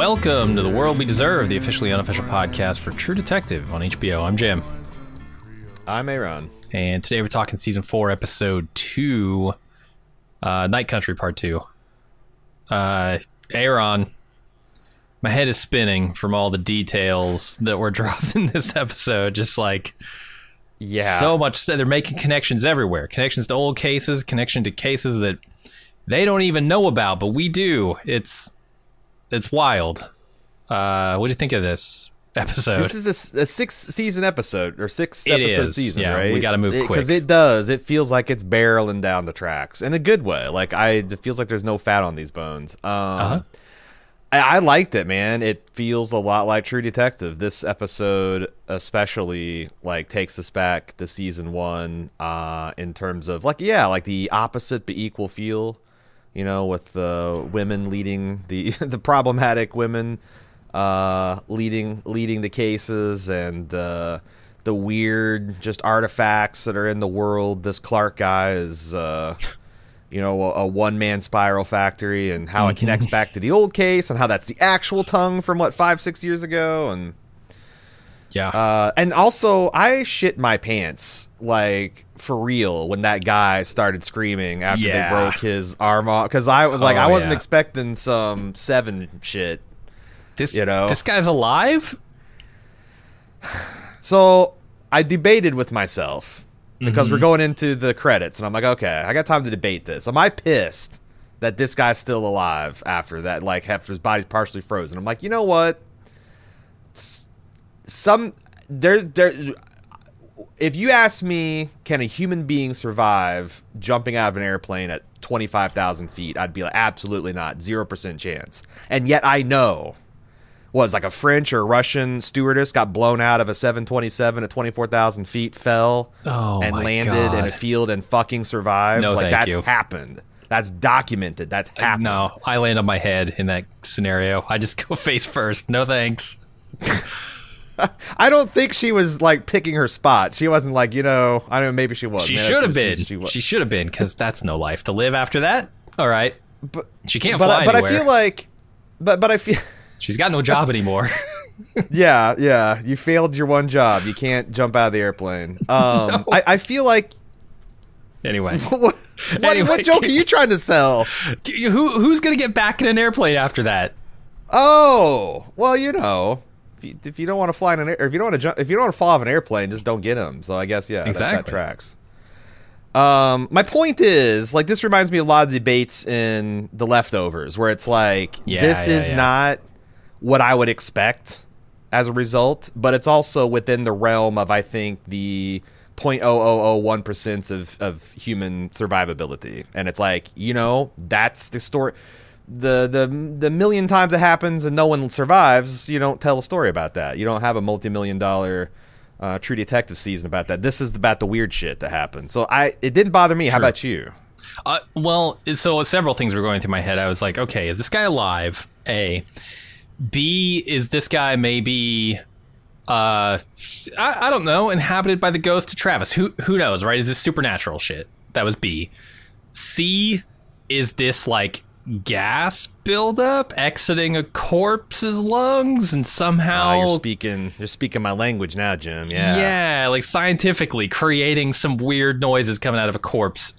Welcome to The World We Deserve, the officially unofficial podcast for True Detective on HBO. I'm Jim. I'm Aaron. And today we're talking season four, episode two, uh, Night Country Part Two. Uh, Aaron, my head is spinning from all the details that were dropped in this episode. Just like Yeah. so much stuff. They're making connections everywhere. Connections to old cases, connection to cases that they don't even know about, but we do. It's it's wild. Uh, what do you think of this episode? this is a six season episode or six It episode is. season, Yeah, right? we gotta move quick. because it does. It feels like it's barreling down the tracks in a good way. Like I, it feels like there's no fat on these bones. Um, Uh-huh. I, liked it, man. It feels a lot like True Detective. This episode, especially, like takes us back to season one, uh, in terms of like, yeah, like the opposite but equal feel. You know, with the women leading the the problematic women, uh, leading leading the cases and uh, the weird just artifacts that are in the world. This Clark guy is. You know, a, a one man spiral factory and how it connects back to the old case and how that's the actual tongue from what five, six years ago. And, yeah. uh, and also I shit my pants like for real when that guy started screaming after Yeah. they broke his arm off. Cause I was like, Oh, I wasn't yeah. expecting some seven shit. this you know. this guy's alive. So I debated with myself because Mm-hmm. we're going into the credits, and I'm like, okay, I got time to debate this. Am I pissed that this guy's still alive after that? Like, after his body's partially frozen? I'm like, you know what? Some there there. If you ask me, can a human being survive jumping out of an airplane at 25,000 feet? I'd be like, absolutely not. 0% chance. And yet I know was like a French or Russian stewardess got blown out of a 727 at 24,000 feet, fell Oh, and landed in a field and fucking survived. No, like that's you. happened. That's documented. That's uh, happened. No, I land on my head in that scenario. I just go face first. No thanks. I don't think she was like picking her spot. She wasn't like, you know, I don't know, maybe she was. She should have been. She. She should have been because that's no life to live after that. All right, but she can't but, fly but I feel like, but but I feel, She's got no job anymore. yeah, yeah, you failed your one job. You can't jump out of the airplane. Um, I, I feel like. anyway, What, Anyway, what joke are you trying to sell? You- who who's gonna get back in an airplane after that? Oh, well, you know, if you, if you don't want to fly in an air, if you don't want to jump, if you don't want to fall off an airplane, just don't get them. So I guess yeah, that- that, Exactly. tracks. Um, my point is, like, this reminds me of a lot of debates in the leftovers, where it's like, Yeah, this yeah, is yeah. not what I would expect as a result, but it's also within the realm of I think the 0.0001 percent of of human survivability, and it's like, you know, that's the story the the the million times it happens and no one survives, you don't tell a story about that. You don't have a multi-million dollar uh, True Detective season about that. This is about the weird shit that happened. So I it didn't bother me. How about you? Uh, well, so several things were going through my head. I was like, okay, is this guy alive? A. B. Is this guy maybe, uh, I, I don't know, inhabited by the ghost of Travis? Who who knows, right? Is this supernatural shit? That was B. C. Is this like gas buildup exiting a corpse's lungs and somehow Oh, you're speaking you're speaking my language now, Jim. Yeah. yeah, like scientifically creating some weird noises coming out of a corpse.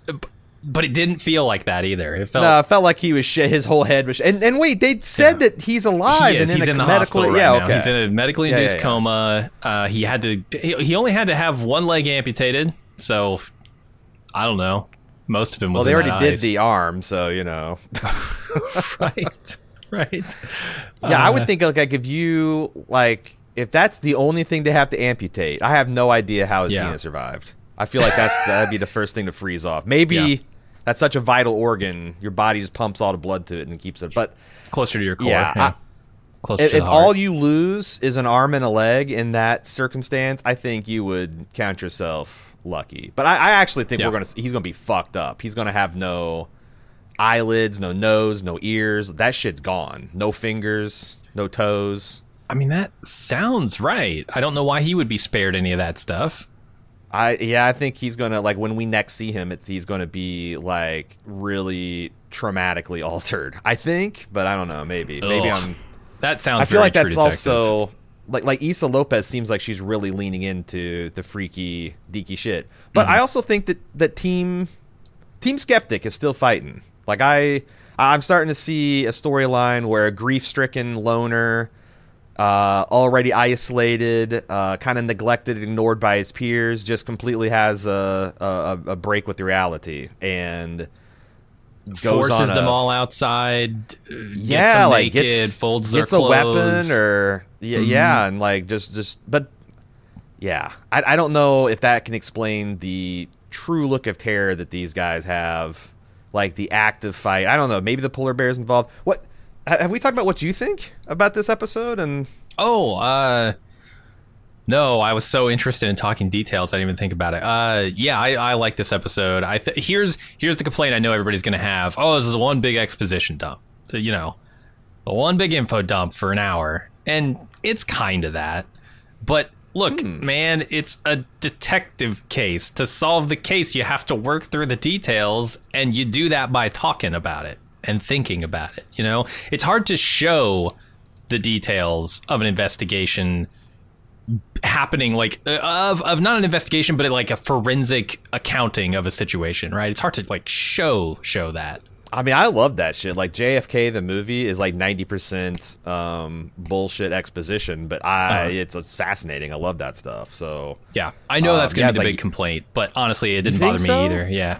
But it didn't feel like that either. It felt No, it felt like he was shit. His whole head was. Sh- and and wait, they said Yeah. that he's alive he is. and He's in, in the medical. hospital right yeah, now. okay. He's in a medically Yeah, induced yeah, coma. Uh, he had to. He, he only had to have one leg amputated. So I don't know. Most of him was. well, they already did ice. the arm, so you know. right. Right. Yeah, I Uh, would think like, like if you like if that's the only thing they have to amputate, I have no idea how his penis survived. I feel like that's that'd be the first thing to freeze off. Maybe. That's such a vital organ, your body just pumps all the blood to it and keeps it. But closer to your core. Yeah, Yeah. I- closer if, if all you lose is an arm and a leg in that circumstance, I think you would count yourself lucky. But I, I actually think Yeah. we're gonna he's gonna be fucked up. He's gonna have no eyelids, no nose, no ears. That shit's gone. No fingers, no toes. I mean, that sounds right. I don't know why he would be spared any of that stuff. I yeah, I think he's gonna like when we next see him, it's he's gonna be like really traumatically altered. I think, but I don't know. Maybe maybe I'm. That sounds. I feel very like True that's Detective. also like like Issa Lopez seems like she's really leaning into the freaky deaky shit. But Mm-hmm. I also think that that team Team Skeptic is still fighting. Like I I'm starting to see a storyline where a grief-stricken loner uh, already isolated, uh, kind of neglected, ignored by his peers, just completely has a, a, a break with reality and goes forces them a- all outside. uh, yeah, like naked, gets, folds their gets a weapon or yeah, Mhm. yeah, and like just just but yeah, I I don't know if that can explain the true look of terror that these guys have, like the active fight. I don't know. Maybe the polar bears involved. What ha- have we talked about? What you think about this episode? And Oh, uh, no, I was so interested in talking details, I didn't even think about it. Uh, yeah, I, I like this episode. I th- here's here's the complaint I know everybody's gonna have. Oh, this is one big exposition dump. You know, one big info dump for an hour, and it's kind of that. But look, man, it's a detective case. To solve the case, you have to work through the details, and you do that by talking about it and thinking about it. You know, it's hard to show the details of an investigation happening like of of not an investigation but like a forensic accounting of a situation right it's hard to like show show that I mean, I love that shit. Like JFK, the movie is like ninety percent um, bullshit exposition, but I Uh-huh. it's, it's fascinating. I love that stuff. So yeah i know Um, that's gonna yeah, be the like- big complaint but honestly it didn't bother me either yeah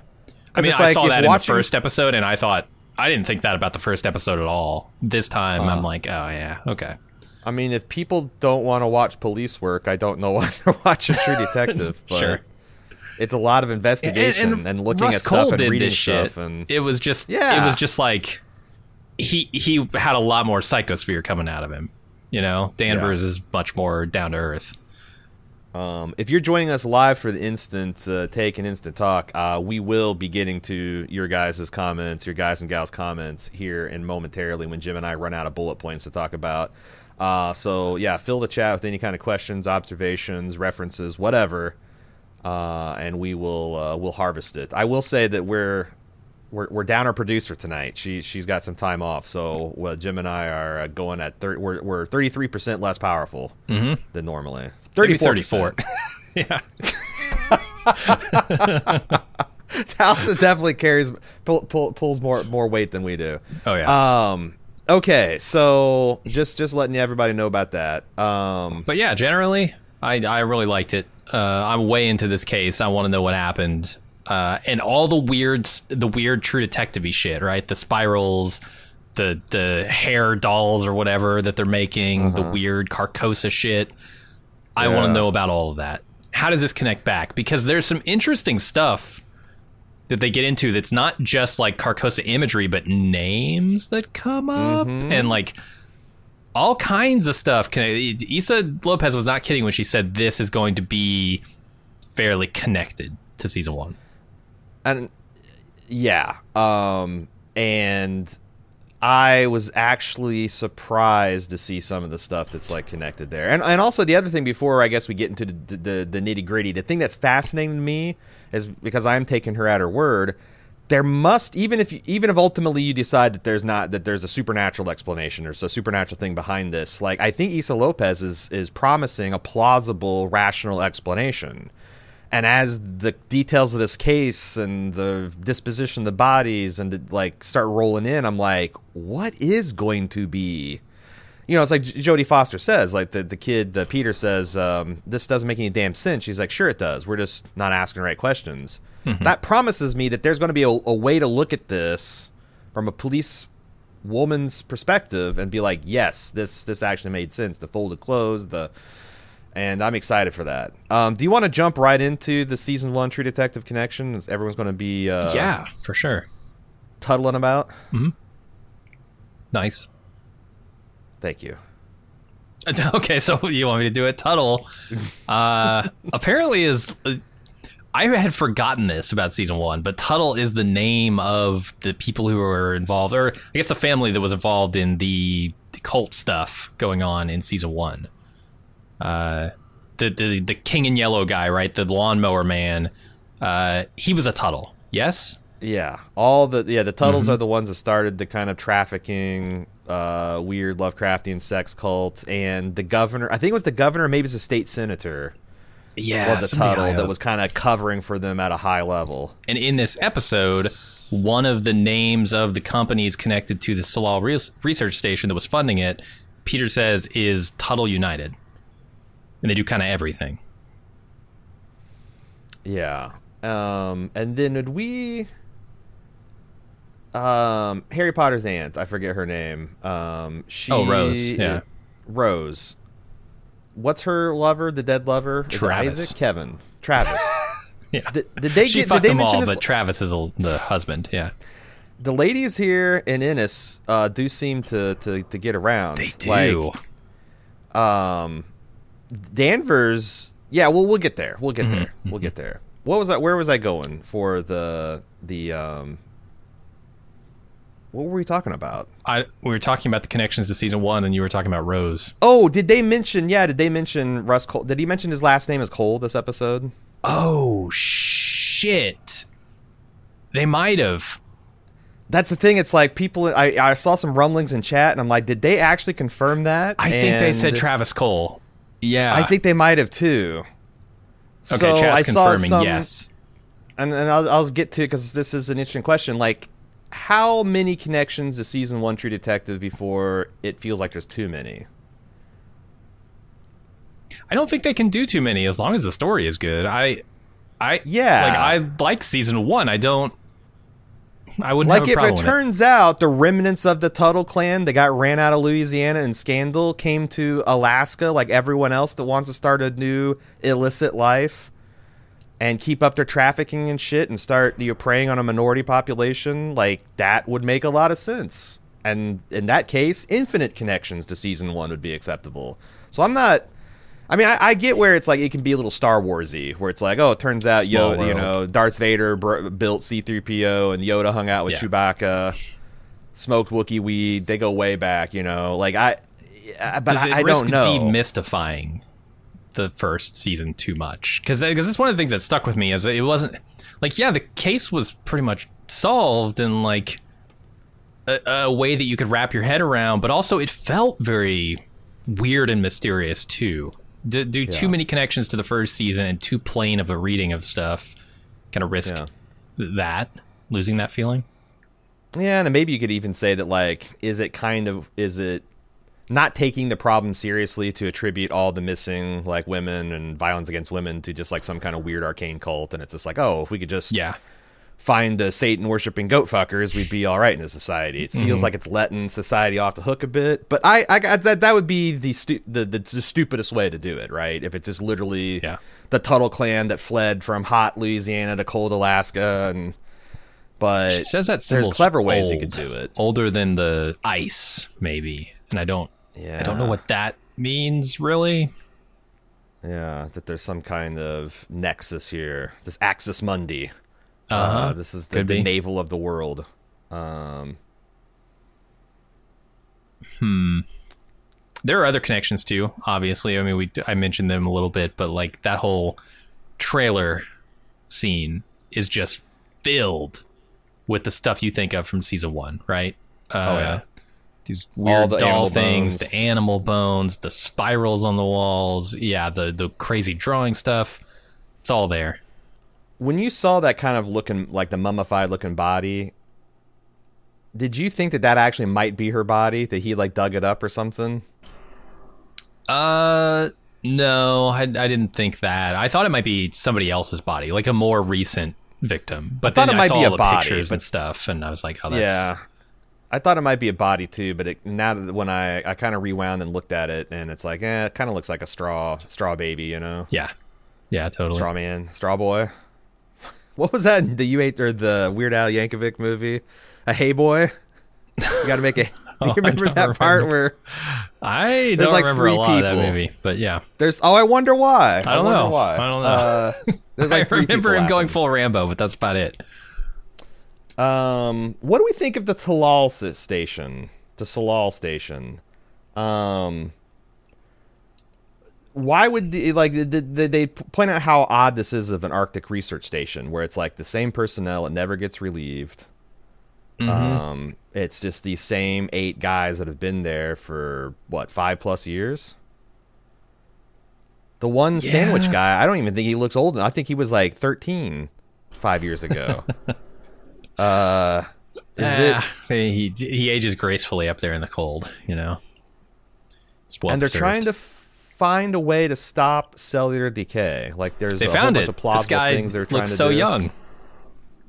I mean i like saw that watching- in the first episode and i thought i didn't think that about the first episode at all this time i'm like oh yeah okay I mean, if people don't want to watch police work, I don't know why they're watching True Detective. But Sure. it's a lot of investigation and, looking Rust at Cohle stuff and reading this stuff. shit. And it was just Yeah. it was just like he he had a lot more psychosphere coming out of him. You know, Danvers is much more down to earth. Um, if you're joining us live for the instant uh, take and instant talk, uh, we will be getting to your guys' comments, your guys and gals' comments here and momentarily when Jim and I run out of bullet points to talk about. Uh, so yeah, fill the chat with any kind of questions, observations, references, whatever, uh, and we will uh, we'll harvest it. I will say that we're we're, we're down our producer tonight. She she's got some time off, so well, Jim and I are uh, going at thir- we're we're thirty three percent less powerful than normally. Maybe Thirty 34. yeah. Talon definitely carries pull, pull, pulls more more weight than we do. Oh yeah. Um. Okay, so just just letting everybody know about that. Um. But yeah, generally, I I really liked it. Uh, I'm way into this case. I want to know what happened, uh, and all the weird, the weird True Detective shit. Right, the spirals, the the hair dolls or whatever that they're making, the weird Carcosa shit. I want to know about all of that. How does this connect back? Because there's some interesting stuff that they get into that's not just like Carcosa imagery, but names that come up and like all kinds of stuff. Can Issa Lopez was not kidding when she said this is going to be fairly connected to season one. and yeah um and i was actually surprised to see some of the stuff that's like connected there. And and also the other thing before i guess we get into the the, the nitty gritty the thing that's fascinating to me is because i'm taking her at her word there must even if you, even if ultimately you decide that there's not that there's a supernatural explanation or a supernatural thing behind this like i think Issa Lopez is is promising a plausible rational explanation and as the details of this case and the disposition of the bodies and the, like start rolling in i'm like what is going to be? You know it's like J- jodie foster says like the, the kid the peter says um, this doesn't make any damn sense. She's like sure it does. We're just not asking the right questions. That promises me that there's going to be a, a way to look at this from a police woman's perspective and be like yes this this actually made sense. The folded clothes the and I'm excited for that. Um, do you want to jump right into the season one True Detective connection? Everyone's going to be uh, yeah, for sure. tuddling about. Nice. Thank you. Okay, so you want me to do it? Tuttle, uh, apparently is. uh, I had forgotten this about season one, but Tuttle is the name of the people who were involved, or I guess the family that was involved in the, the cult stuff going on in season one. Uh, the, the the king in yellow guy, right? The lawnmower man. Uh, he was a Tuttle. Yes. Yeah, all the yeah the Tuttles Mm-hmm. are the ones that started the kind of trafficking, uh, weird Lovecraftian sex cult, and the governor. I think it was the governor, maybe it's a state senator, Yeah. was a Tuttle that was kind of covering for them at a high level. And in this episode, one of the names of the companies connected to the Tsalal Re- research station that was funding it, Peter says, is Tuttle United, and they do kind of everything. Yeah, um, and then did we? Um, Harry Potter's aunt, I forget her name. Um, she Oh, Rose, yeah. Rose. What's her lover? The dead lover? Is Travis. Isaac? Kevin. Travis. Yeah. Did, did they she get? fucked did they them all, his- but Travis is a, the husband. Yeah. the ladies here in Ennis uh, do seem to, to, to get around. They do. Like, um, Danvers. Yeah, well, we'll get there. We'll get Mm-hmm, there. We'll get there. What was that? Where was I going for the the um? What were we talking about? I, we were talking about the connections to season one, and you were talking about Rose. Oh, did they mention? Yeah, did they mention Rust Cohle? Did he mention his last name is Cohle this episode? Oh shit! They might have. That's the thing. It's like people. I I saw some rumblings in chat, and I'm like, did they actually confirm that? I think they said Travis Cohle. Yeah. I think they might have too. Okay, so I chat's saw confirming some- yes. and, and I'll, I'll get to because this is an interesting question. Like, how many connections to season one True Detective before it feels like there's too many? I don't think they can do too many as long as the story is good. I, I Yeah. like I like season one. I don't. I wouldn't Like, if it turns out the remnants of the Tuttle clan that got ran out of Louisiana in scandal came to Alaska, like everyone else that wants to start a new illicit life and keep up their trafficking and shit and start you know, preying on a minority population, like that would make a lot of sense. And in that case, infinite connections to season one would be acceptable. So I'm not. I mean, I, I get where it's like it can be a little Star Warsy, where it's like, oh, it turns out Small Yoda, you know, Darth Vader br- built C-3PO, and Yoda hung out with Yeah. Chewbacca, smoked Wookiee weed. They go way back, you know. Like I, yeah, but Does it I, I risk don't know. demystifying the first season too much? Because because it's one of the things that stuck with me is that it wasn't like yeah the case was pretty much solved in like a, a way that you could wrap your head around, but also it felt very weird and mysterious too. Do, do too many connections to the first season and too plain of a reading of stuff kind of risk Yeah. that losing that feeling. Yeah, and maybe you could even say that like, is it kind of is it not taking the problem seriously to attribute all the missing like women and violence against women to just like some kind of weird arcane cult, and it's just like, oh, if we could just Yeah. Find the Satan worshiping goat fuckers, we'd be all right in a society. It Mm-hmm. feels like it's letting society off the hook a bit, but I, I that that would be the, stu- the the the stupidest way to do it, right? If it's just literally Yeah. the Tuttle clan that fled from hot Louisiana to cold Alaska, and but It says that there's clever ways you could do it. Older than the ice, maybe. And I don't Yeah. I don't know what that means really. Yeah, that there's some kind of nexus here. This Axis Mundi. Uh-huh. Uh, this is the, the navel of the world. Um, There are other connections too, obviously. I mean, we I mentioned them a little bit, but like that whole trailer scene is just filled with the stuff you think of from season 1, right? Uh, Oh, yeah. These weird the doll things, bones. the animal bones, the spirals on the walls, yeah, the the crazy drawing stuff. It's all there. When you saw that kind of looking like the mummified looking body, did you think that that actually might be her body? That he like dug it up or something? Uh, no, I, I didn't think that. I thought it might be somebody else's body, like a more recent victim. But thought then it might I saw be all a the body, pictures but- and stuff, and I was like, oh, that's yeah. I thought it might be a body too, but it, now that when I, I kind of rewound and looked at it, and it's like, eh, it kind of looks like a straw straw baby, you know, yeah, yeah, totally. straw man, straw boy. What was that? The UHF or the Weird Al Yankovic movie? A hey boy. You got to make a. Do you Oh, I remember that part where I don't like remember a lot of that movie, but yeah, there's? Oh, I wonder why. I, don't wonder know. Why? I don't know. Uh, there's like I remember people him going full Rambo, but that's about it. Um, what do we think of the Talal station? The Tsalal station. Um, why would the, like they point out how odd this is of an Arctic research station where it's like the same personnel, it never gets relieved. Um, it's just the same eight guys that have been there for what five plus years. The one sandwich guy, I don't even think he looks old. I think he was like 13 five years ago. uh, is it? Ah, he he ages gracefully up there in the cold, you know. Well and they're trying to find a way to stop cellular decay. Like there's They a found whole it. bunch of plausible This guy things they're trying looks to so do. young.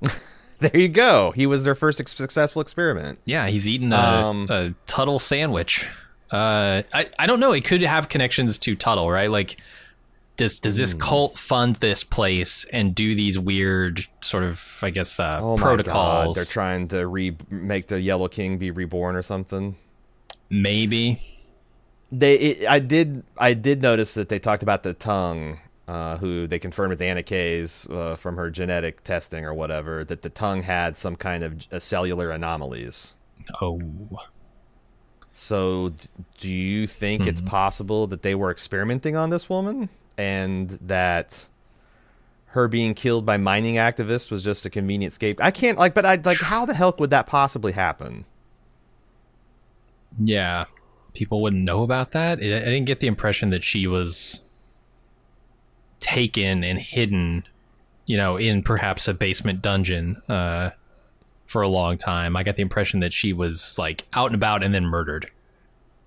There you go. He was their first ex- successful experiment. Yeah, he's eating a, Um, a Tuttle sandwich. Uh, I I don't know. It could have connections to Tuttle, right? Like, does does this cult fund this place and do these weird sort of, I guess, uh, Oh protocols? they're trying to re make the Yellow King be reborn or something. Maybe. They, it, I did, I did notice that they talked about the tongue, uh, who they confirmed is Annie K's uh, from her genetic testing or whatever. That the tongue had some kind of uh, cellular anomalies. Oh, So, d- do you think it's possible that they were experimenting on this woman and that her being killed by mining activists was just a convenient escape? I can't like, but I like, how the hell would that possibly happen? yeah. People wouldn't know about that. I didn't get the impression that she was taken and hidden, you know, in perhaps a basement dungeon uh, for a long time. I got the impression that she was like out and about and then murdered.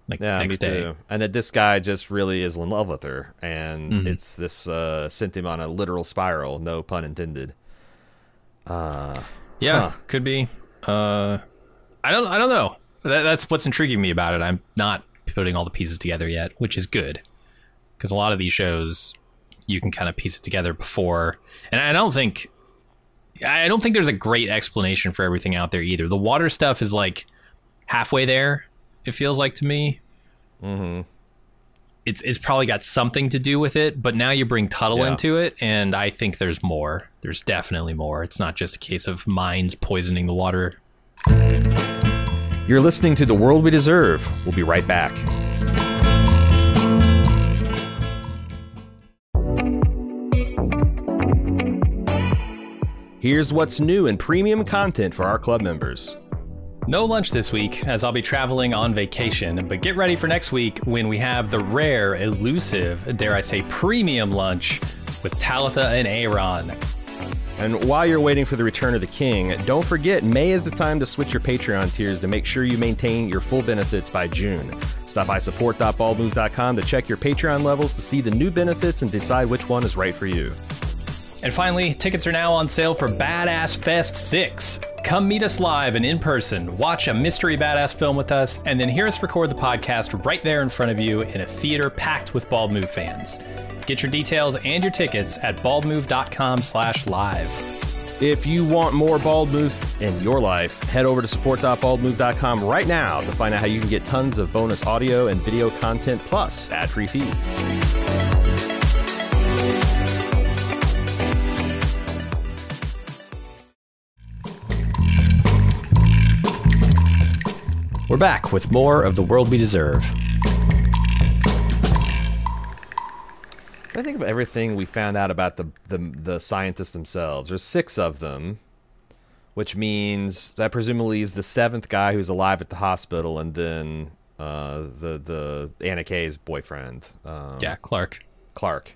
Like Yeah, next day. too. And that this guy just really is in love with her, and Mhm. it's this uh, sent him on a literal spiral. No pun intended. Uh, Yeah, Huh. could be. Uh, I don't. I don't know. That, that's what's intriguing me about it. I'm not putting all the pieces together yet, which is good because a lot of these shows you can kind of piece it together before. And I don't think. I don't think there's a great explanation for everything out there either. The water stuff is like halfway there. It feels like to me. hmm It's it's probably got something to do with it, but now you bring Tuttle Yeah. into it, and I think there's more. There's definitely more. It's not just a case of mines poisoning the water You're listening to The World We Deserve. We'll be right back. Here's what's new in premium content for our club members. No lunch this week, as I'll be traveling on vacation, but get ready for next week when we have the rare, elusive, dare I say, premium lunch with Talitha and Aaron. And while you're waiting for the return of the king, don't forget May is the time to switch your Patreon tiers to make sure you maintain your full benefits by June. Stop by support.baldmove.com to check your Patreon levels to see the new benefits and decide which one is right for you. And finally, tickets are now on sale for Badass Fest 6. Come meet us live and in person, watch a mystery badass film with us, and then hear us record the podcast right there in front of you in a theater packed with Bald Move fans. Get your details and your tickets at baldmove.com slash live. If you want more Bald Move in your life, head over to support.baldmove.com right now to find out how you can get tons of bonus audio and video content plus ad-free feeds. We're back with more of The World We Deserve. I think of everything we found out about the, the the scientists themselves. There's six of them, which means that presumably leaves the seventh guy who's alive at the hospital, and then uh, the the Annie K's boyfriend. Um, Yeah, Clark. Clark.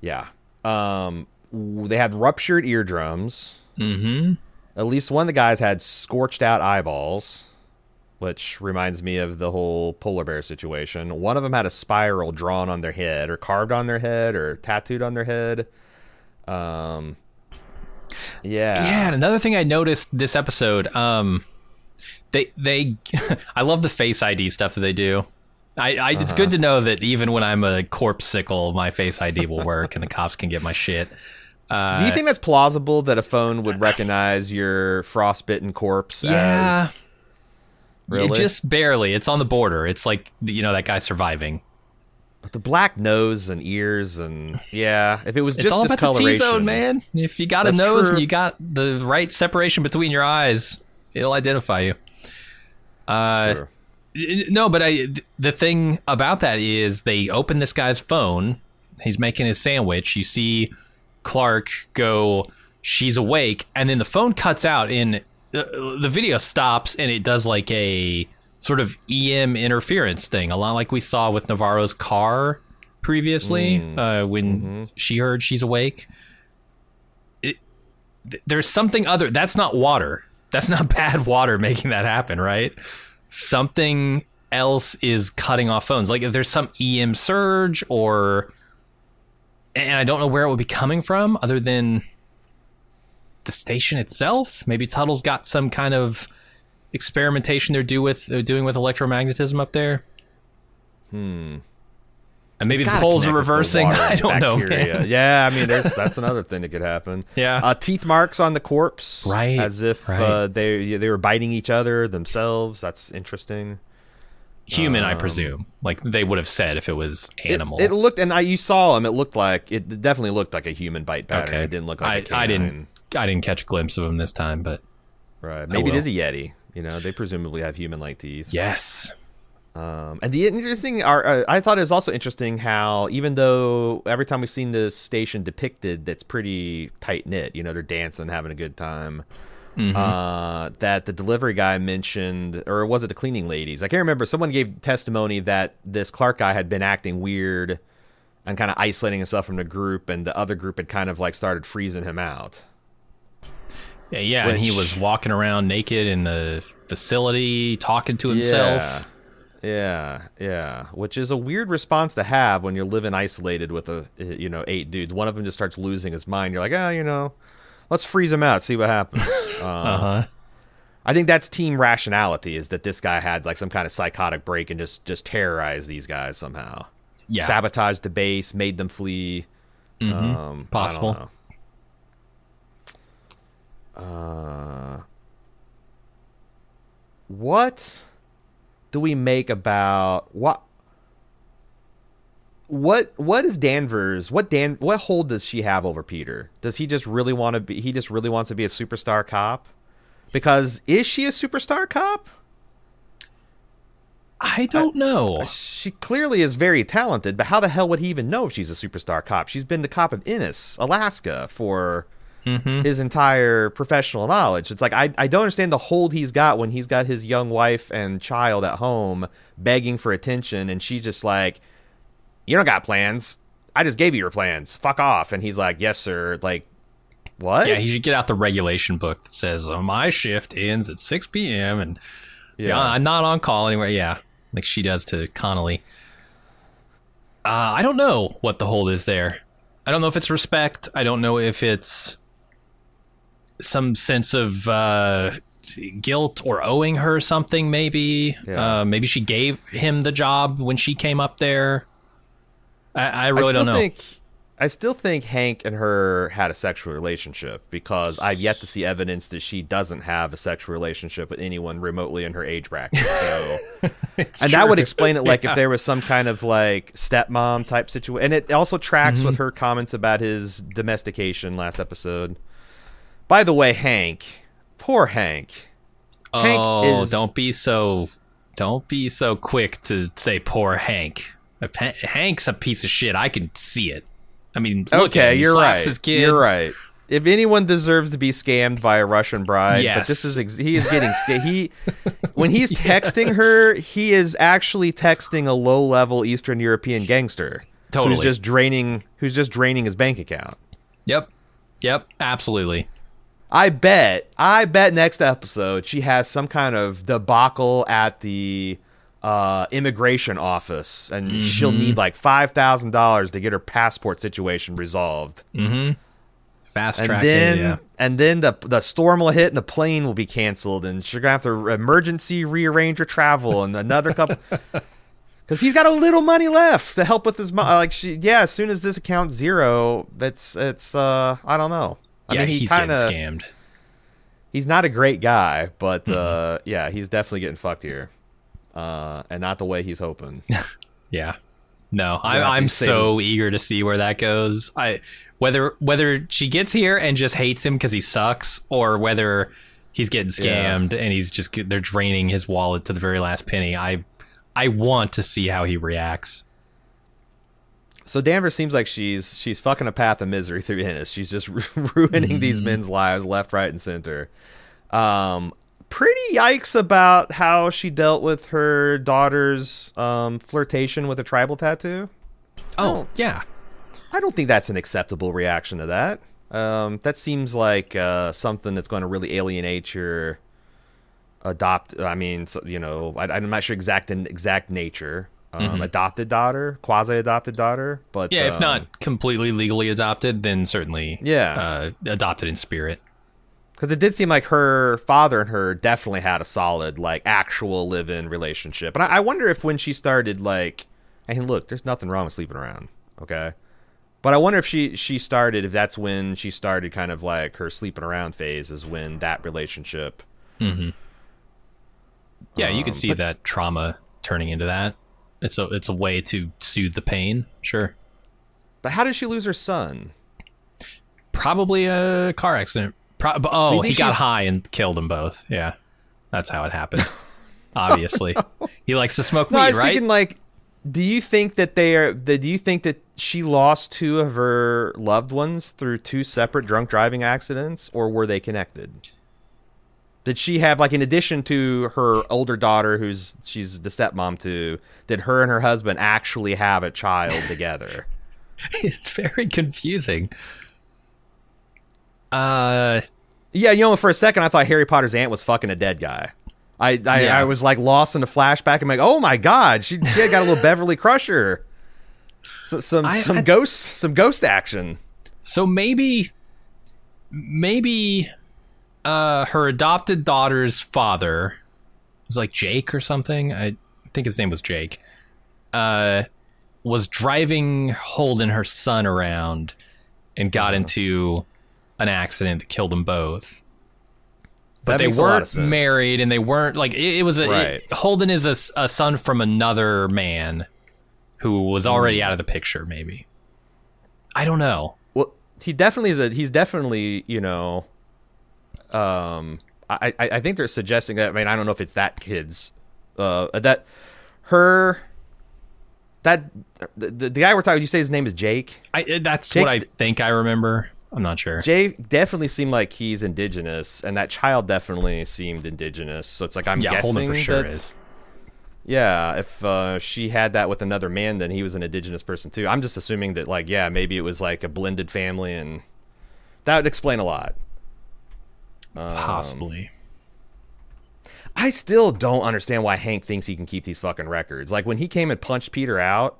Yeah. Um, they had ruptured eardrums. Mm-hmm. At least one of the guys had scorched out eyeballs, which reminds me of the whole polar bear situation. One of them had a spiral drawn on their head, or carved on their head, or tattooed on their head. Um, yeah. Yeah, and another thing I noticed this episode, um, they they, I love the face ID stuff that they do. I, I it's good to know that even when I'm a corpse sickle, my face ID will work and the cops can get my shit. Uh, Do you think that's plausible that a phone would recognize your frostbitten corpse Yeah. as really? It just barely. It's on the border. It's like you know that guy surviving. the black nose and ears and yeah, if it was It's just all about the T zone, man. If you got a nose true. and you got the right separation between your eyes, it'll identify you. Uh, Sure. No, but I the thing about that is they open this guy's phone. He's making his sandwich. You see Clark go, "She's awake," and then the phone cuts out, and the, the video stops, and it does like a sort of EM interference thing, a lot like we saw with Navarro's car previously mm. uh, when mm-hmm. she heard she's awake. It, th- there's something other. That's not water. That's not bad water making that happen, right? Something else is cutting off phones. Like if there's some EM surge or and I don't know where it would be coming from other than the station itself. Maybe Tuttle's got some kind of experimentation they're do with they're doing with electromagnetism up there. Hmm. And maybe the poles are connect with the reversing. I don't know. bacteria. man. Yeah, I mean, there's, that's another thing that could happen. Yeah. uh, teeth marks on the corpse, Right, As if right. uh, they they were biting each other themselves. That's interesting. Human, I presume. Like they would have said if it was animal. It, looked, and I you saw him. It looked like it definitely looked like a human bite pattern. okay. It didn't look like a I, I canine. didn't. I didn't catch a glimpse of him this time, but Right. Maybe it is a yeti. You know, they presumably have human-like teeth. yes. Um, and the interesting, are, uh, I thought it was also interesting how even though every time we've seen this station depicted, that's pretty tight knit. You know, they're dancing, having a good time. Uh, that the delivery guy mentioned, or was it the cleaning ladies? I can't remember. Someone gave testimony that this Clark guy had been acting weird and kind of isolating himself from the group, and the other group had kind of like started freezing him out. Yeah, yeah, and he was walking around naked in the facility, talking to himself. Yeah. Yeah, yeah, which is a weird response to have when you're living isolated with a you know eight dudes. One of them just starts losing his mind. You're like, ah, you know, let's freeze him out, see what happens. uh, Uh huh. I think that's team rationality is that this guy had like some kind of psychotic break and just just terrorized these guys somehow, Yeah, sabotaged the base, made them flee. Um, I don't Possible. Uh, what do we make about what? What what is Danvers? What Dan? What hold does she have over Peter? Does he just really want to be? He just really wants to be a superstar cop? Because is she a superstar cop? I don't know. She clearly is very talented, but how the hell would he even know if she's a superstar cop? She's been the cop of Ennis, Alaska, for his entire professional knowledge. It's like I, I don't understand the hold he's got when he's got his young wife and child at home begging for attention, and she's just like, "You don't got plans. I just gave you your plans. Fuck off." And he's like, "Yes, sir." Like, what? Yeah, he should get out the regulation book that says oh, my shift ends at six p.m. and yeah. I'm not on call anywhere. Yeah, like she does to Connelly. Uh, I don't know what the hold is there. I don't know if it's respect. I don't know if it's some sense of uh, guilt or owing her something. Maybe. Yeah. Uh, maybe she gave him the job when she came up there. I, I really I still don't know. Think, I still think Hank and her had a sexual relationship because I've yet to see evidence that she doesn't have a sexual relationship with anyone remotely in her age bracket. So, and that would explain it. Like Yeah. if there was some kind of like stepmom type situation, and it also tracks Mm-hmm. with her comments about his domestication last episode. By the way, Hank, poor Hank. Hank oh, is- don't be so don't be so quick to say poor Hank. If Hank's a piece of shit. I can see it. I mean, okay. You're right. You're right. If anyone deserves to be scammed by a Russian bride, but this is ex- he is getting scammed. He when he's texting her, he is actually texting a low-level Eastern European gangster Totally. who's just draining who's just draining his bank account. Yep. Yep. Absolutely. I bet, I bet next episode she has some kind of debacle at the uh, immigration office, and she'll Mm-hmm. need like five thousand dollars to get her passport situation resolved. Fast and track. then yeah. and then the the storm will hit and the plane will be canceled and she's gonna have to emergency rearrange her travel and another couple because he's got a little money left to help with his mo- like she yeah as soon as this account zero it's it's uh I don't know I yeah, mean he he's kind of getting scammed. he's not a great guy but Mm-hmm. uh yeah he's definitely getting fucked here uh and not the way he's hoping Yeah. No, to I, I'm so eager to see where that goes. I whether whether she gets here and just hates him because he sucks, or whether he's getting scammed and he's just they're draining his wallet to the very last penny. I I want to see how he reacts. So Danvers seems like she's she's fucking a path of misery through Ennis. She's just ruining these Mm-hmm. men's lives left, right, and center. Um, pretty yikes about how she dealt with her daughter's um, flirtation with a tribal tattoo. Oh, yeah. I don't think that's an acceptable reaction to that. Um, that seems like uh, something that's going to really alienate your adopt. I mean, you know, I, I'm not sure exact exact nature. Um, Adopted daughter, quasi adopted daughter, but Mm-hmm. Yeah, if um, not completely legally adopted, then certainly Yeah. uh, adopted in spirit. because it did seem like her father and her definitely had a solid like actual live-in relationship and I, I wonder if when she started like and look there's nothing wrong with sleeping around okay but i wonder if she she started if that's when she started kind of like her sleeping around phase is when that relationship Yeah, you can Um, see but- that trauma turning into that. It's a it's a way to soothe the pain. Sure. but how did she lose her son Probably a car accident. Pro- oh, think he got high and killed them both. Yeah, that's how it happened. Obviously, he likes to smoke no i weed, was right? thinking like do you think that they are the, do you think that she lost two of her loved ones through two separate drunk driving accidents or were they connected did she have like in addition to her older daughter who's she's the stepmom to did her and her husband actually have a child together? It's very confusing. Uh, yeah you know for a second i thought harry potter's aunt was fucking a dead guy. I i, Yeah. I was like lost in a flashback. I'm like oh my god she, she had got a little beverly crusher. So, some I- some I- ghost some ghost action. So maybe, maybe, uh, her adopted daughter's father was like Jake or something. I think his name was Jake. Uh, was driving Holden, her son, around and got into an accident that killed them both. But That they makes a lot of weren't married, and they weren't like it, it was a Right. it- Holden is a son from another man who was already Hmm. out of the picture. Maybe I don't know. Well, he definitely is a. He's definitely you know. Um, I I, think they're suggesting that. I mean, I don't know if it's that kid's. Uh, that her. That the, the guy we're talking. You say his name is Jake. I uh, that's Jake's what I think I remember. I'm not sure. Jake definitely seemed like he's indigenous, and that child definitely seemed indigenous. So it's like I'm yeah, guessing for sure that, is. Yeah, if uh, she had that with another man, then he was an indigenous person too. I'm just assuming that, like, yeah, maybe it was like a blended family, and that would explain a lot. Um, Possibly. I still don't understand why Hank thinks he can keep these fucking records. Like when he came and punched Peter out,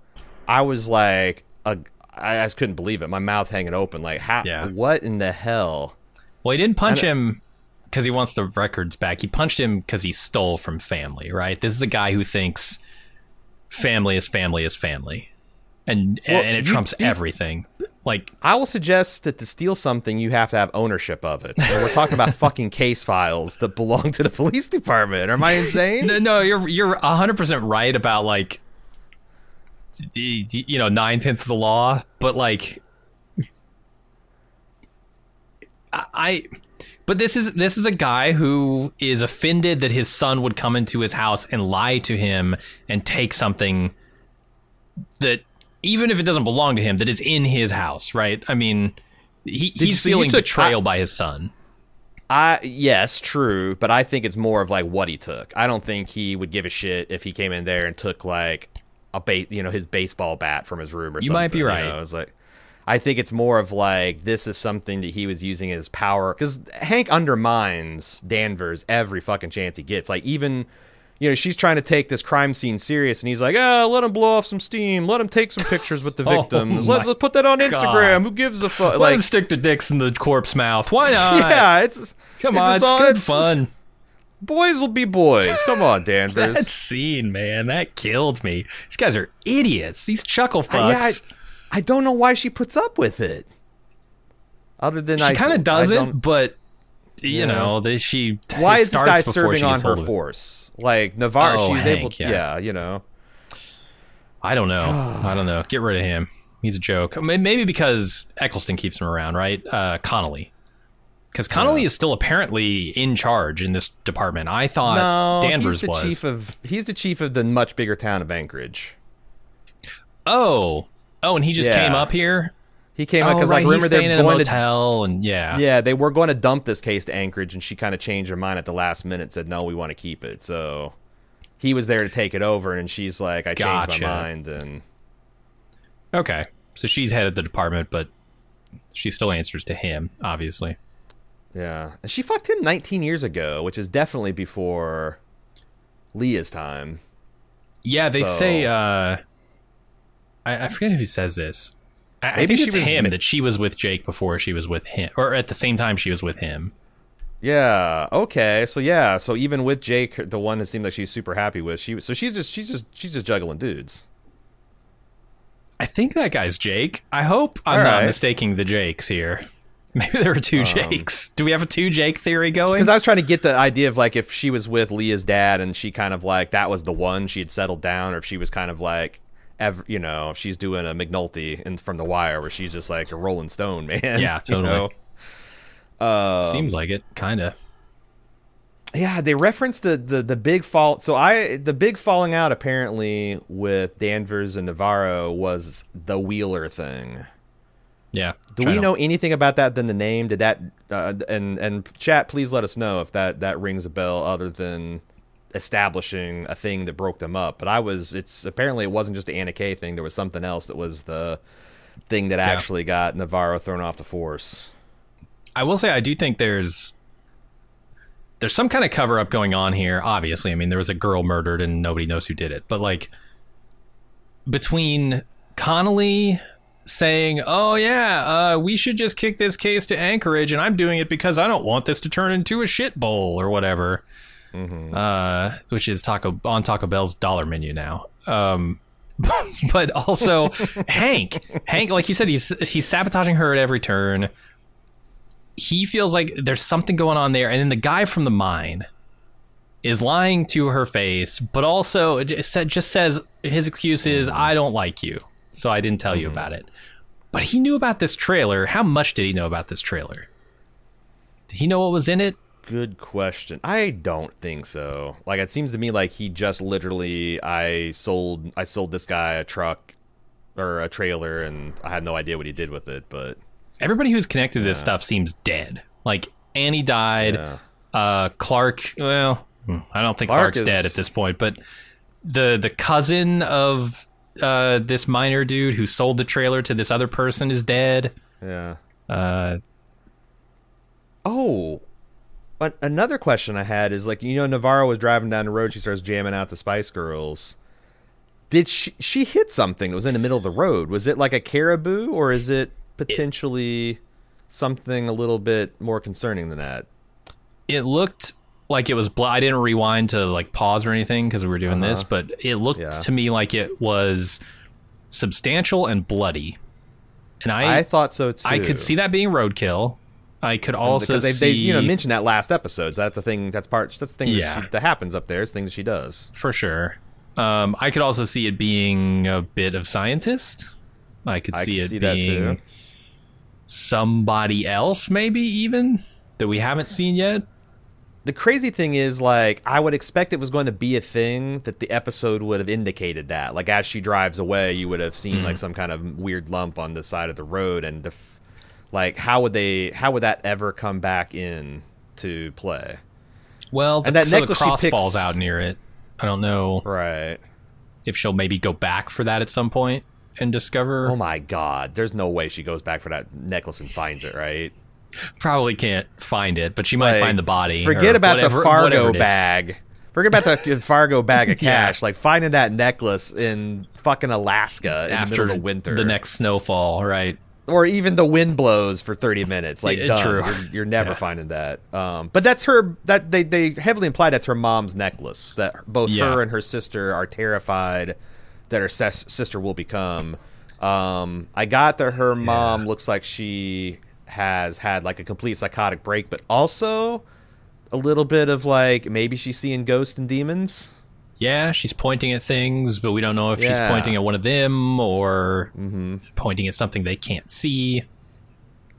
I was like, a, I I just couldn't believe it. My mouth hanging open. Like, how? Yeah. What in the hell? Well, he didn't punch him because he wants the records back. He punched him because he stole from family, right? This is the guy who thinks family is family is family, and Well, and it you- trumps these- everything. Like, I will suggest that to steal something, you have to have ownership of it. And we're talking about fucking case files that belong to the police department. Am I insane? no, no, you're you're hundred percent right about like, you know, nine tenths of the law, but like. I but this is this is a guy who is offended that his son would come into his house and lie to him and take something that even if it doesn't belong to him that is in his house, right? I mean, he, you- he's you feeling took- betrayal I- by his son. I yes, true, but I think it's more of like what he took. I don't think he would give a shit if he came in there and took like a you know, his baseball bat from his room or You something. might be right. know? It's like I think it's more of like this is something that he was using as power because Hank undermines Danvers every fucking chance he gets. Like even. You know, she's trying to take this crime scene serious, and he's like, "Ah, let him blow off some steam. Let him take some pictures with the Oh victims. my let's, let's put that on Instagram. Who gives a fuck?" Let Like, him stick the dicks in the corpse mouth. Why not? yeah, it's Come it's on, it's good it's- fun. Boys will be boys. Come on, Danvers. That scene, man, that killed me. These guys are idiots. These chuckle fucks. I, yeah, I, I don't know why she puts up with it. Other than she kind of doesn't, but you Yeah. know, they, she. Why is this guy serving on her force? Like Navarre, Oh, she's Hank, able. To, yeah. yeah, you know. I don't know. I don't know. Get rid of him. He's a joke. Maybe because Eccleston keeps him around, right? Uh, Connelly. Because Connelly Yeah. is still apparently in charge in this department. I thought no, Danvers he's the was. chief of he's the chief of the much bigger town of Anchorage. oh, oh, and he just Yeah. came up here. He came oh, up because right, like remember staying they're going to motel, and yeah, yeah they were going to dump this case to Anchorage, and she kind of changed her mind at the last minute, said no, we want to keep it. So he was there to take it over, and she's like, I changed my mind, and Okay, so she's head of the department, but she still answers to him, obviously. yeah, and she fucked him 19 years ago, which is definitely before Leah's time. Yeah, they So- say. uh I, I forget who says this. I, I Maybe think she it's was him that she was with Jake before she was with him, or at the same time she was with him. Yeah. Okay. So yeah. So even with Jake, the one that seemed like she's super happy with, she was so she's just she's just she's just juggling dudes. I think that guy's Jake. I hope I'm not mistaking the Jakes here. Maybe there were two um, Jakes. Do we have a two Jake theory going? Because I was trying to get the idea of like if she was with Leah's dad and she kind of like that was the one she had settled down, or if she was kind of like, ever you know, she's doing a McNulty in from The Wire where she's just like a Rolling Stone man. Yeah, you totally. know? Uh, Seems like it, kind of. yeah, they referenced the, the the big fall. So I the big falling out apparently with Danvers and Navarro was the Wheeler thing. Yeah. Do we know anything about that than the name? Did that uh, and and chat? Please let us know if that that rings a bell, other than establishing a thing that broke them up. But I was it's apparently it wasn't just the Annie K thing. There was something else that was the thing that Yeah. actually got Navarro thrown off the force. I will say I do think there's there's some kind of cover up going on here. Obviously, I mean there was a girl murdered and nobody knows who did it. But like between Connelly saying, "Oh yeah, uh, we should just kick this case to Anchorage," and I'm doing it because I don't want this to turn into a shit bowl or whatever, uh, which is Taco on Taco Bell's dollar menu now. Um, but also Hank, Hank, like you said, he's he's sabotaging her at every turn. He feels like there's something going on there. And then the guy from the mine is lying to her face but also just said- just says his excuse is i don't like you. So i didn't tell you about it. But he knew about this trailer. How much did he know about this trailer? Did he know what was in it Good question. I don't think so. Like it seems to me like he just literally I sold I sold this guy a truck or a trailer and I had no idea what he did with it, but everybody who's connected to this stuff seems dead like annie died yeah. uh clark well hmm, i don't think Clark clark's is- dead at this point but the the cousin of uh this minor dude who sold the trailer to this other person is dead Yeah. uh Oh, but another question I had is like you know Navarro was driving down the road. She starts jamming out the Spice Girls. Did she she hit something that was in the middle of the road? Was it like a caribou or is it potentially something a little bit more concerning than that? it looked like it was bl- i didn't rewind to like pause or anything because we were doing this but it looked Uh-huh. Yeah. to me like it was substantial and bloody and i I, thought so too. I could see that being roadkill i could also because they, see they you know mentioned that last episode. So that's the thing. That's part. That's the thing Yeah. that, she, that happens up there. It's things she does. for sure. Um, I could also see it being a bit of scientist. I could I see could it see being somebody else, maybe even that we haven't seen yet. the crazy thing is like i would expect it was going to be a thing that the episode would have indicated that like as she drives away you would have seen Mm-hmm. like some kind of weird lump on the side of the road and def- like how would they how would that ever come back in to play Well, the, And that so the necklace she cross picks- falls out near it. I don't know right if she'll maybe go back for that at some point and discover. oh my god there's no way she goes back for that necklace and finds it right Probably can't find it, but she might Like, find the body. forget about whatever- the fargo whatever it is. bag forget about the fargo bag of Yeah. cash like finding that necklace in fucking alaska in after the middle of winter the next snowfall, right? Or even the wind blows for 30 minutes like Yeah, true. You're, you're never Yeah. finding that um, but that's her that they, they heavily imply that's her mom's necklace that both Yeah. her and her sister are terrified that her ses- sister will become um, i got that her mom looks like she has had like a complete psychotic break but also a little bit of like maybe she's seeing ghosts and demons Yeah, she's pointing at things, but we don't know if she's pointing at one of them or mm-hmm. pointing at something they can't see.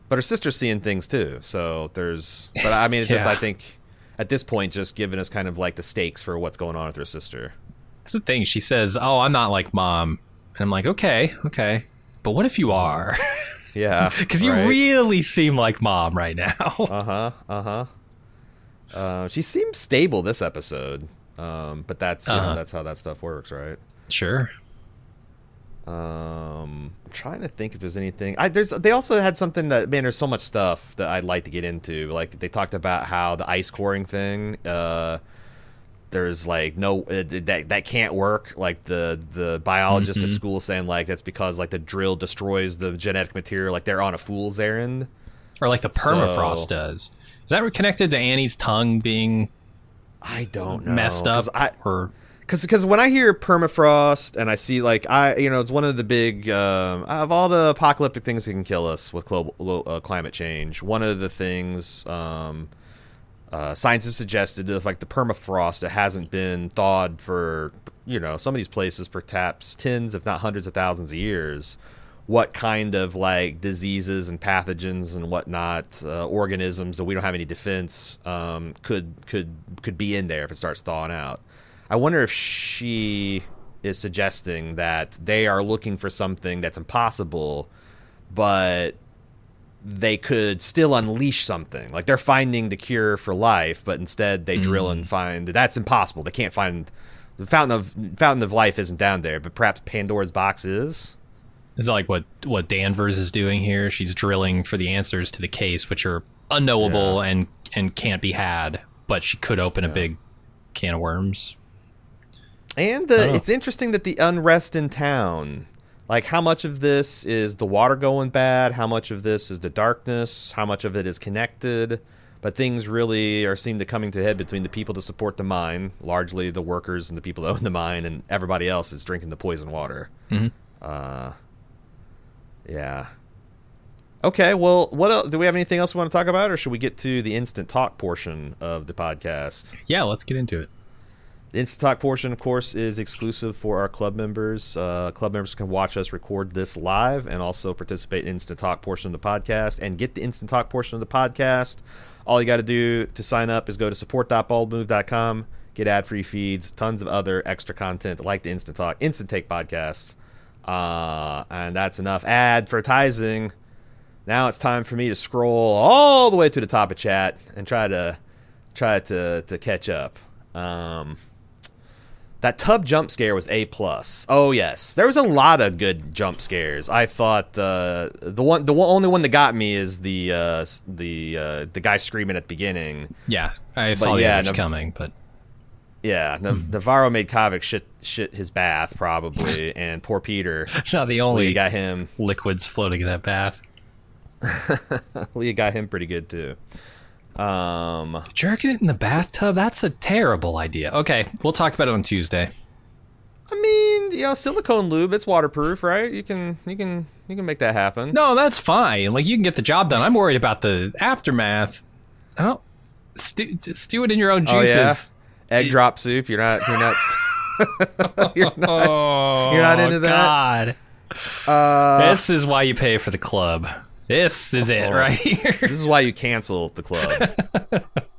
but her sister's seeing things too. So there's, but I mean, it's just I think at this point, just giving us kind of like the stakes for what's going on with her sister. It's the thing. She says, "Oh, I'm not like mom," and I'm like, "Okay, okay." But what if you are? Yeah, Because you really seem like mom right now. Uh huh. Uh huh. Uh, she seems stable this episode, um, but that's you know, Uh-huh. that's how that stuff works, right? sure. Um, I'm trying to think if there's anything. I there's they also had something that man, there's so much stuff that I'd like to get into. Like they talked about how the ice coring thing. Uh, there's like no uh, that that can't work. Like the the biologist at school saying like that's because like the drill destroys the genetic material. Like they're on a fool's errand. Or like the permafrost So- does. Is that connected to Annie's tongue being I don't know. messed up? 'Cause I, or because when I hear permafrost and I see like I you know it's one of the big um, of all the apocalyptic things that can kill us with global uh, climate change. One of the things um, uh, science has suggested is like the permafrost that hasn't been thawed for you know some of these places perhaps tens if not hundreds of thousands of years. What kind of like diseases and pathogens and whatnot uh, organisms that we don't have any defense um, could could could be in there if it starts thawing out. I wonder if she is suggesting that they are looking for something that's impossible, but they could still unleash something. Like they're finding the cure for life, but instead they drill and find that's impossible. They can't find the fountain of fountain of life isn't down there, but perhaps Pandora's box is. Is it like what what Danvers is doing here? She's drilling for the answers to the case, which are unknowable and and can't be had. But she could open a big can of worms. And the, don't it's interesting that the unrest in town, like how much of this is the water going bad, how much of this is the darkness, how much of it is connected. But things really are seem to coming to head between the people to support the mine, largely the workers and the people that own the mine, and everybody else is drinking the poison water. Mhm. Uh, yeah. Okay, well, what else, do we have anything else we want to talk about, or should we get to the instant talk portion of the podcast? Yeah, let's get into it. The Instant Talk portion, of course, is exclusive for our club members. Uh, club members can watch us record this live and also participate in Instant Talk portion of the podcast and get the Instant Talk portion of the podcast. All you got to do to sign up is go to support.baldmove.com, get ad free feeds, tons of other extra content like the Instant Talk, Instant Take podcasts. Uh, and that's enough advertising. Now it's time for me to scroll all the way to the top of chat and try to try to to catch up. Um, that tub jump scare was a plus. Oh yes, there was a lot of good jump scares. I thought uh, the one, the one, only one that got me is the uh, the uh, the guy screaming at the beginning. Yeah, I saw the yeah, others no- coming, but Yeah, Nav- Navarro made Kavik shit shit his bath probably, and poor Peter. it's not the only only got him. liquids floating in that bath. Leah got him pretty good too. Um, Jerking it in the bathtub? That's a terrible idea. Okay, we'll talk about it on Tuesday. I mean, you know, silicone lube, it's waterproof, right? You can you can you can make that happen. No, that's fine. Like you can get the job done. I'm worried about the aftermath. I don't stew, stew it in your own oh juices. yeah, egg drop soup. You're not you're not you're not. Oh, You're not into that? God. Uh, this is why you pay for the club. This is it Oh. right here. this is why you cancel the club.